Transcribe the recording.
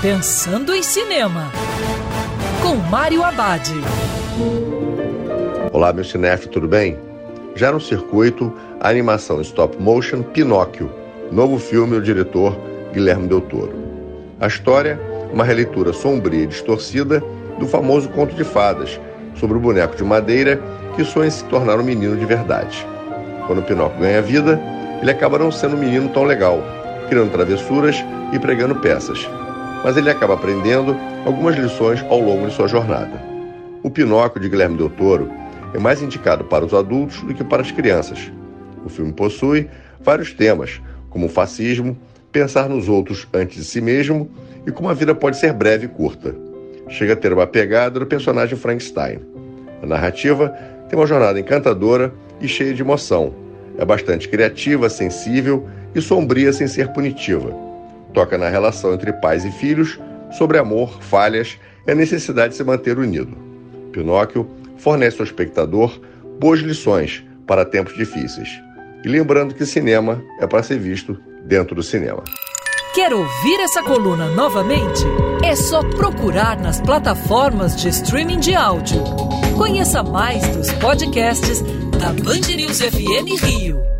Pensando em Cinema, com Mário Abad. Olá, meu cinef, tudo bem? Já no circuito, a animação stop motion Pinóquio, novo filme do diretor Guilherme Del Toro. A história, uma releitura sombria e distorcida do famoso conto de fadas, sobre o boneco de madeira que sonha se tornar um menino de verdade. Quando Pinóquio ganha vida, ele acaba não sendo um menino tão legal, criando travessuras e pregando peças. Mas ele acaba aprendendo algumas lições ao longo de sua jornada. O Pinóquio de Guilherme Del Toro é mais indicado para os adultos do que para as crianças. O filme possui vários temas, como o fascismo, pensar nos outros antes de si mesmo e como a vida pode ser breve e curta. Chega a ter uma pegada do personagem Frankenstein. A narrativa tem uma jornada encantadora e cheia de emoção. É bastante criativa, sensível e sombria sem ser punitiva. Toca na relação entre pais e filhos, sobre amor, falhas e a necessidade de se manter unido. Pinóquio fornece ao espectador boas lições para tempos difíceis. E lembrando que cinema é para ser visto dentro do cinema. Quer ouvir essa coluna novamente? É só procurar nas plataformas de streaming de áudio. Conheça mais dos podcasts da Band News FM Rio.